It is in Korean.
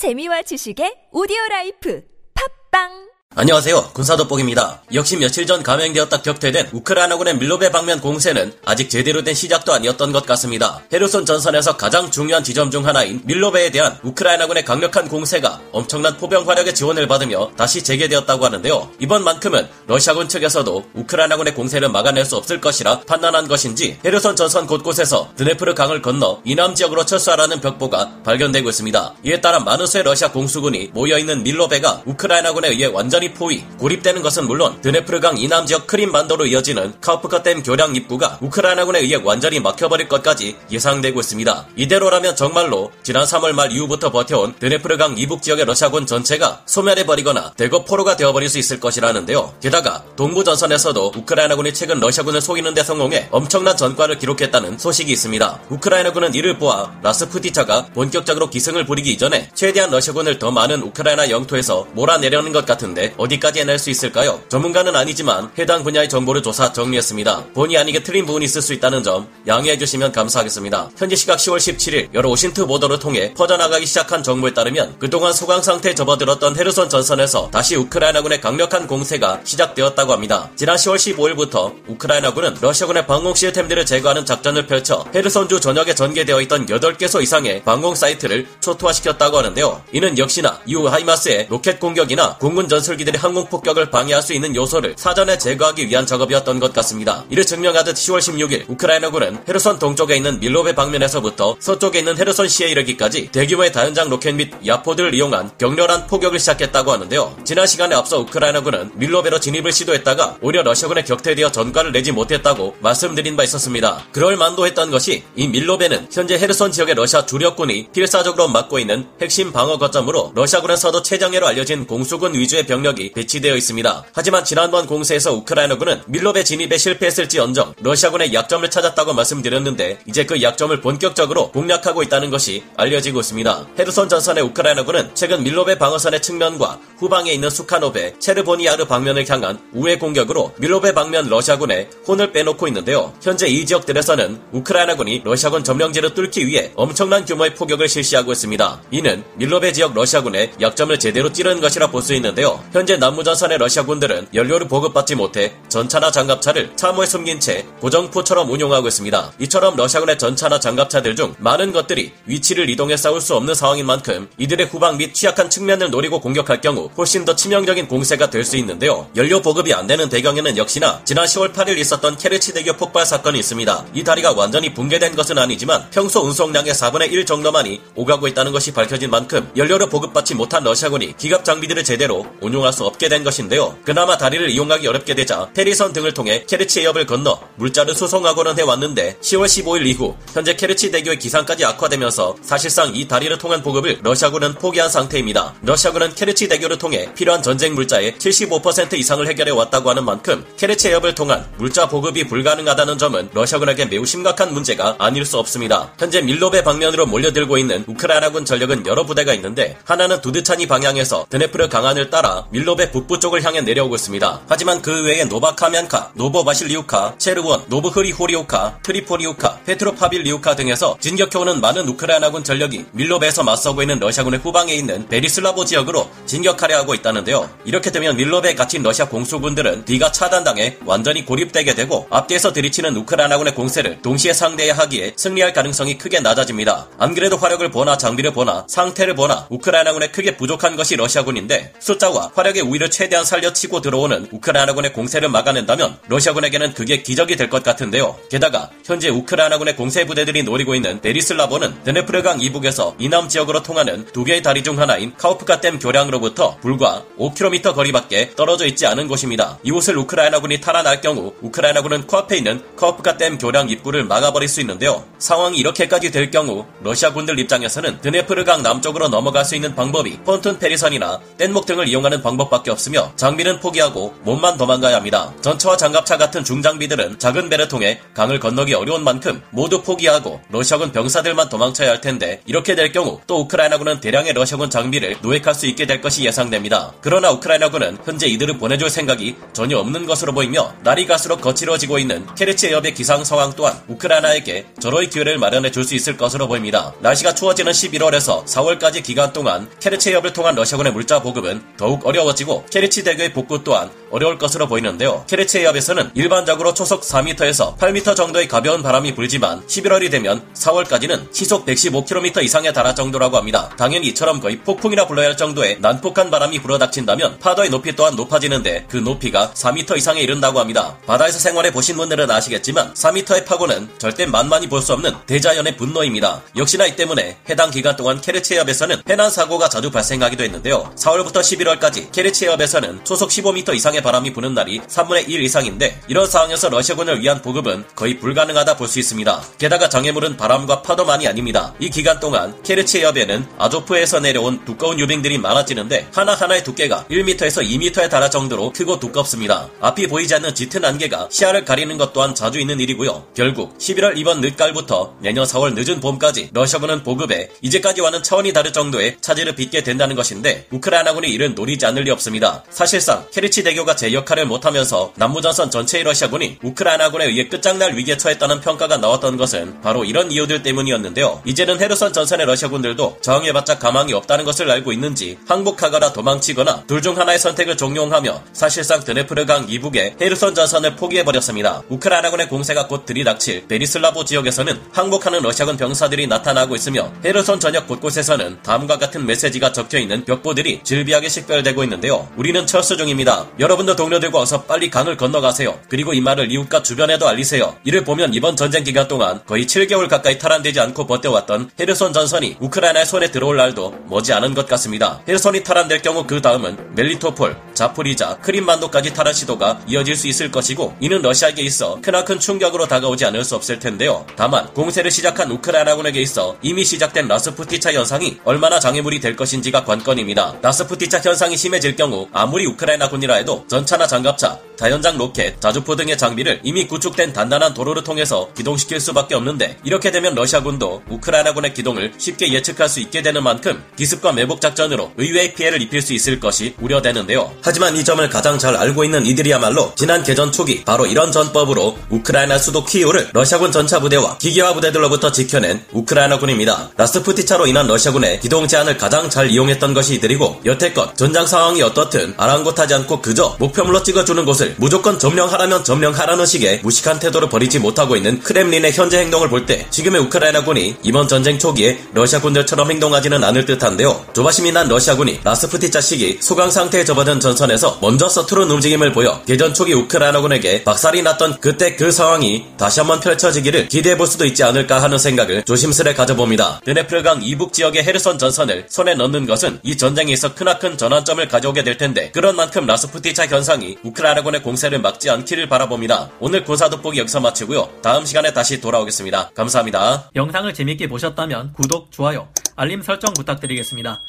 재미와 지식의 오디오 라이프. 팟빵 안녕하세요. 군사돋보기입니다. 역시 며칠 전 감행되었다 격퇴된 우크라이나군의 밀로베 방면 공세는 아직 제대로 된 시작도 아니었던 것 같습니다. 헤르손 전선에서 가장 중요한 지점 중 하나인 밀로베에 대한 우크라이나군의 강력한 공세가 엄청난 포병 화력의 지원을 받으며 다시 재개되었다고 하는데요. 이번만큼은 러시아군 측에서도 우크라이나군의 공세를 막아낼 수 없을 것이라 판단한 것인지 헤르손 전선 곳곳에서 드네프르 강을 건너 이남 지역으로 철수하라는 벽보가 발견되고 있습니다. 이에 따라 많은 수의 러시아 공수군이 모여있는 밀로베가 우크라이나군에 의해 완전 완 포위, 고립되는 것은 물론 드네프르강 이남 지역 크림반도로 이어지는 카호우카댐 교량 입구가 우크라이나군에 의해 완전히 막혀버릴 것까지 예상되고 있습니다. 이대로라면 정말로 지난 3월 말 이후부터 버텨온 드네프르강 이북 지역의 러시아군 전체가 소멸해버리거나 대거 포로가 되어버릴 수 있을 것이라는데요. 게다가 동부 전선에서도 우크라이나군이 최근 러시아군을 속이는 데 성공해 엄청난 전과를 기록했다는 소식이 있습니다. 우크라이나군은 이를 보아 라스푸티차가 본격적으로 기승을 부리기 이전에 최대한 러시아군을 더 많은 우크라이나 영토에서 몰아내려는 것 같은데 어디까지 해낼 수 있을까요? 전문가는 아니지만 해당 분야의 정보를 조사 정리했습니다. 본의 아니게 틀린 부분이 있을 수 있다는 점 양해해 주시면 감사하겠습니다. 현지 시각 10월 17일 여러 오신트 보도를 통해 퍼져나가기 시작한 정보에 따르면 그동안 소강 상태에 접어들었던 헤르손 전선에서 다시 우크라이나군의 강력한 공세가 시작되었다고 합니다. 지난 10월 15일부터 우크라이나군은 러시아군의 방공 시스템들을 제거하는 작전을 펼쳐 헤르손주 전역에 전개되어 있던 8개소 이상의 방공 사이트를 초토화시켰다고 하는데요. 이는 역시나 이후 하이마스의 로켓 공격이나 공군 전술 전술기들이 항공 폭격을 방해할 수 있는 요소를 사전에 제거하기 위한 작업이었던 것 같습니다. 이를 증명하듯 10월 16일 우크라이나군은 헤르손 동쪽에 있는 밀로베 방면에서부터 서쪽에 있는 헤르손 시에 이르기까지 대규모의 다연장 로켓 및 야포들을 이용한 격렬한 포격을 시작했다고 하는데요. 지난 시간에 앞서 우크라이나군은 밀로베로 진입을 시도했다가 오히려 러시아군에 격퇴되어 전과를 내지 못했다고 말씀드린 바 있었습니다. 그럴 만도 했던 것이 이 밀로베는 현재 헤르손 지역의 러시아 주력군이 필사적으로 막고 있는 핵심 방어 거점으로 러시아군에서도 최정예로 알려진 공수군 위주의 병력 병력이 배치되어 있습니다. 하지만 지난번 공세에서 우크라이나군은 밀로베 진입에 실패했을지언정 러시아군의 약점을 찾았다고 말씀드렸는데 이제 그 약점을 본격적으로 공략하고 있다는 것이 알려지고 있습니다. 헤르손 전선의 우크라이나군은 최근 밀로베 방어선의 측면과 후방에 있는 수카노베, 체르보니아르 방면을 향한 우회 공격으로 밀로베 방면 러시아군에 혼을 빼놓고 있는데요. 현재 이 지역들에서는 우크라이나군이 러시아군 점령지를 뚫기 위해 엄청난 규모의 포격을 실시하고 있습니다. 이는 밀로베 지역 러시아군의 약점을 제대로 찌른 것이라 볼 수 있는데요. 현재 남무전선의 러시아군들은 연료를 보급받지 못해 전차나 장갑차를 참호에 숨긴 채 고정포처럼 운용하고 있습니다. 이처럼 러시아군의 전차나 장갑차들 중 많은 것들이 위치를 이동해 싸울 수 없는 상황인 만큼 이들의 후방 및 취약한 측면을 노리고 공격할 경우 훨씬 더 치명적인 공세가 될 수 있는데요. 연료 보급이 안 되는 대경에는 역시나 지난 10월 8일 있었던 케르치 대교 폭발 사건이 있습니다. 이 다리가 완전히 붕괴된 것은 아니지만 평소 운송량의 4분의 1 정도만이 오가고 있다는 것이 밝혀진 만큼 연료를 보급받지 못한 러시아군이 기갑 장비들을 제대로 운용 이용할 수 없게 된 것인데요. 그나마 다리를 이용하기 어렵게 되자 페리선 등을 통해 케르치 해협을 건너 물자를 수송하고는 해왔는데 10월 15일 이후 현재 케르치 대교의 기상까지 악화되면서 사실상 이 다리를 통한 보급을 러시아군은 포기한 상태입니다. 러시아군은 케르치 대교를 통해 필요한 전쟁 물자의 75% 이상을 해결해 왔다고 하는 만큼 케르치 해협을 통한 물자 보급이 불가능하다는 점은 러시아군에게 매우 심각한 문제가 아닐 수 없습니다. 현재 밀로베 방면으로 몰려들고 있는 우크라이나군 전력은 여러 부대가 있는데 하나는 두드차니 방향에서 드네프르 강안을 따라 밀 로베 북부 쪽을 향해 내려오고 있습니다. 하지만 그 외에 노바카먄카, 노보바실리우카, 체르원, 노브흐리호리우카, 트리포리우카, 페트로파빌리우카 등에서 진격해오는 많은 우크라이나군 전력이 밀로베에서 맞서고 있는 러시아군의 후방에 있는 베리슬라보 지역으로 진격하려 하고 있다는데요. 이렇게 되면 밀로베에 갇힌 러시아 공수군들은 뒤가 차단당해 완전히 고립되게 되고 앞뒤에서 들이치는 우크라이나군의 공세를 동시에 상대해야 하기에 승리할 가능성이 크게 낮아집니다. 안 그래도 화력을 보나 장비를 보나 상태를 보나 우크라이나군에 크게 부족한 것이 러시아군인데 숫자와 화력 의 우위를 최대한 살려치고 들어오는 우크라이나군의 공세를 막아낸다면 러시아군에게는 그게 기적이 될 것 같은데요. 게다가 현재 우크라이나군의 공세 부대들이 노리고 있는 데리슬라보는 드네프르강 이북에서 이남 지역으로 통하는 두 개의 다리 중 하나인 카우프카댐 교량으로부터 불과 5km 거리밖에 떨어져 있지 않은 곳입니다. 이곳을 우크라이나군이 탈환할 경우 우크라이나군은 코앞에 있는 카우프카댐 교량 입구를 막아버릴 수 있는데요. 상황이 이렇게까지 될 경우 러시아군들 입장에서는 드네프르강 남쪽으로 넘어갈 수 있는 방법이 폰툰 페리선이나 뗏목 등을 이용하는 방법 방법밖에 없으며 장비는 포기하고 몸만 도망가야 합니다. 전차와 장갑차 같은 중장비들은 작은 배를 통해 강을 건너기 어려운 만큼 모두 포기하고 러시아군 병사들만 도망쳐야 할 텐데 이렇게 될 경우 또 우크라이나군은 대량의 러시아군 장비를 노획할 수 있게 될 것이 예상됩니다. 그러나 우크라이나군은 현재 이들을 보내줄 생각이 전혀 없는 것으로 보이며 날이 갈수록 거칠어지고 있는 케르치 해협의 기상 상황 또한 우크라이나에게 절호의 기회를 마련해 줄 수 있을 것으로 보입니다. 날씨가 추워지는 11월에서 4월까지 기간 동안 케르치 해협을 통한 러시아군의 물자 보급은 더욱 어려 워지고 케르치 대교의 복구 또한 어려울 것으로 보이는데요. 케르치 해협에서는 일반적으로 초속 4m에서 8m 정도의 가벼운 바람이 불지만 11월이 되면 4월까지는 시속 115km 이상에 달할 정도라고 합니다. 당연히 이처럼 거의 폭풍이라 불러야 할 정도의 난폭한 바람이 불어닥친다면 파도의 높이 또한 높아지는데 그 높이가 4m 이상에 이른다고 합니다. 바다에서 생활해 보신 분들은 아시겠지만 4m의 파고는 절대 만만히 볼 수 없는 대자연의 분노입니다. 역시나 이 때문에 해당 기간 동안 케르치 해협에서는 해난 사고가 자주 발생하기도 했는데요. 4월부터 11월까지 케르치 해협에서는 초속 15m 이상의 바람이 부는 날이 3분의 1 이상인데 이런 상황에서 러시아군을 위한 보급은 거의 불가능하다 볼 수 있습니다. 게다가 장애물은 바람과 파도만이 아닙니다. 이 기간 동안 케르치 해협에는 아조프에서 내려온 두꺼운 유빙들이 많아지는데 하나하나의 두께가 1m에서 2m에 달할 정도로 크고 두껍습니다. 앞이 보이지 않는 짙은 안개가 시야를 가리는 것 또한 자주 있는 일이고요. 결국 11월 이번 늦가을부터 내년 4월 늦은 봄까지 러시아군은 보급에 이제까지와는 차원이 다를 정도의 차질을 빚게 된다는 것인데 우크라이나군이 이를 노리지 않을 리 없습니다. 사실상 케르치 대교가 제 역할을 못하면서 남부전선 전체의 러시아군이 우크라이나군에 의해 끝장날 위기에 처했다는 평가가 나왔던 것은 바로 이런 이유들 때문이었는데요. 이제는 헤르손 전선의 러시아군들도 저항해봤자 가망이 없다는 것을 알고 있는지 항복하거나 도망치거나 둘 중 하나의 선택을 종용하며 사실상 드네프르강 이북의 헤르손 전선을 포기해버렸습니다. 우크라이나군의 공세가 곧 들이닥칠 베리슬라보 지역에서는 항복하는 러시아군 병사들이 나타나고 있으며 헤르손 전역 곳곳에서는 다음과 같은 메시지가 적혀있는 벽보들이 즐비하게 식별되고 있는 데요. 우리는 철수 중입니다. 여러분도 동료들과 어서 빨리 강을 건너가세요. 그리고 이 말을 이웃과 주변에도 알리세요. 이를 보면 이번 전쟁 기간 동안 거의 7개월 가까이 탈환되지 않고 버텨왔던 헤르손 전선이 우크라이나의 손에 들어올 날도 머지 않은 것 같습니다. 헤르손이 탈환될 경우 그 다음은 멜리토폴, 자포리자, 크림반도까지 탈환 시도가 이어질 수 있을 것이고 이는 러시아에게 있어 크나큰 충격으로 다가오지 않을 수 없을 텐데요. 다만 공세를 시작한 우크라이나군에게 있어 이미 시작된 라스푸티차 현상이 얼마나 장애물이 될 것인지가 관건입니다. 라스푸티차 현상이 심해 질 경우 아무리 우크라이나군이라 해도 전차나 장갑차, 다연장 로켓, 자주포 등의 장비를 이미 구축된 단단한 도로를 통해서 기동시킬 수밖에 없는데 이렇게 되면 러시아군도 우크라이나군의 기동을 쉽게 예측할 수 있게 되는 만큼 기습과 매복 작전으로 의외의 피해를 입힐 수 있을 것이 우려되는데요. 하지만 이 점을 가장 잘 알고 있는 이들이야말로 지난 개전 초기 바로 이런 전법으로 우크라이나 수도 키이우를 러시아군 전차 부대와 기계화 부대들로부터 지켜낸 우크라이나군입니다. 라스푸티차로 인한 러시아군의 기동 제한을 가장 잘 이용했던 것이 이들이고 여태껏 전장 상황 이 어떻든 아랑곳하지 않고 그저 목표물로 찍어주는 곳을 무조건 점령하라면 점령하라는 식의 무식한 태도를 버리지 못하고 있는 크렘린의 현재 행동을 볼 때 지금의 우크라이나군이 이번 전쟁 초기에 러시아군들처럼 행동하지는 않을 듯한데요. 조바심이 난 러시아군이 라스푸티차 시기 소강 상태에 접어든 전선에서 먼저 서투른 움직임을 보여 개전 초기 우크라이나군에게 박살이 났던 그때 그 상황이 다시 한번 펼쳐지기를 기대해 볼 수도 있지 않을까 하는 생각을 조심스레 가져봅니다. 드네프르강 이북 지역의 헤르선 전선을 손에 넣는 것은 이 전쟁에 있어 크나큰 전환점을 가져 오게 될 텐데 그런 만큼 라스푸티차 현상이 우크라이나군의 공세를 막지 않기를 바라봅니다. 오늘 군사 돋보기 여기서 마치고요. 다음 시간에 다시 돌아오겠습니다. 감사합니다. 영상을 재밌게 보셨다면 구독, 좋아요, 알림 설정 부탁드리겠습니다.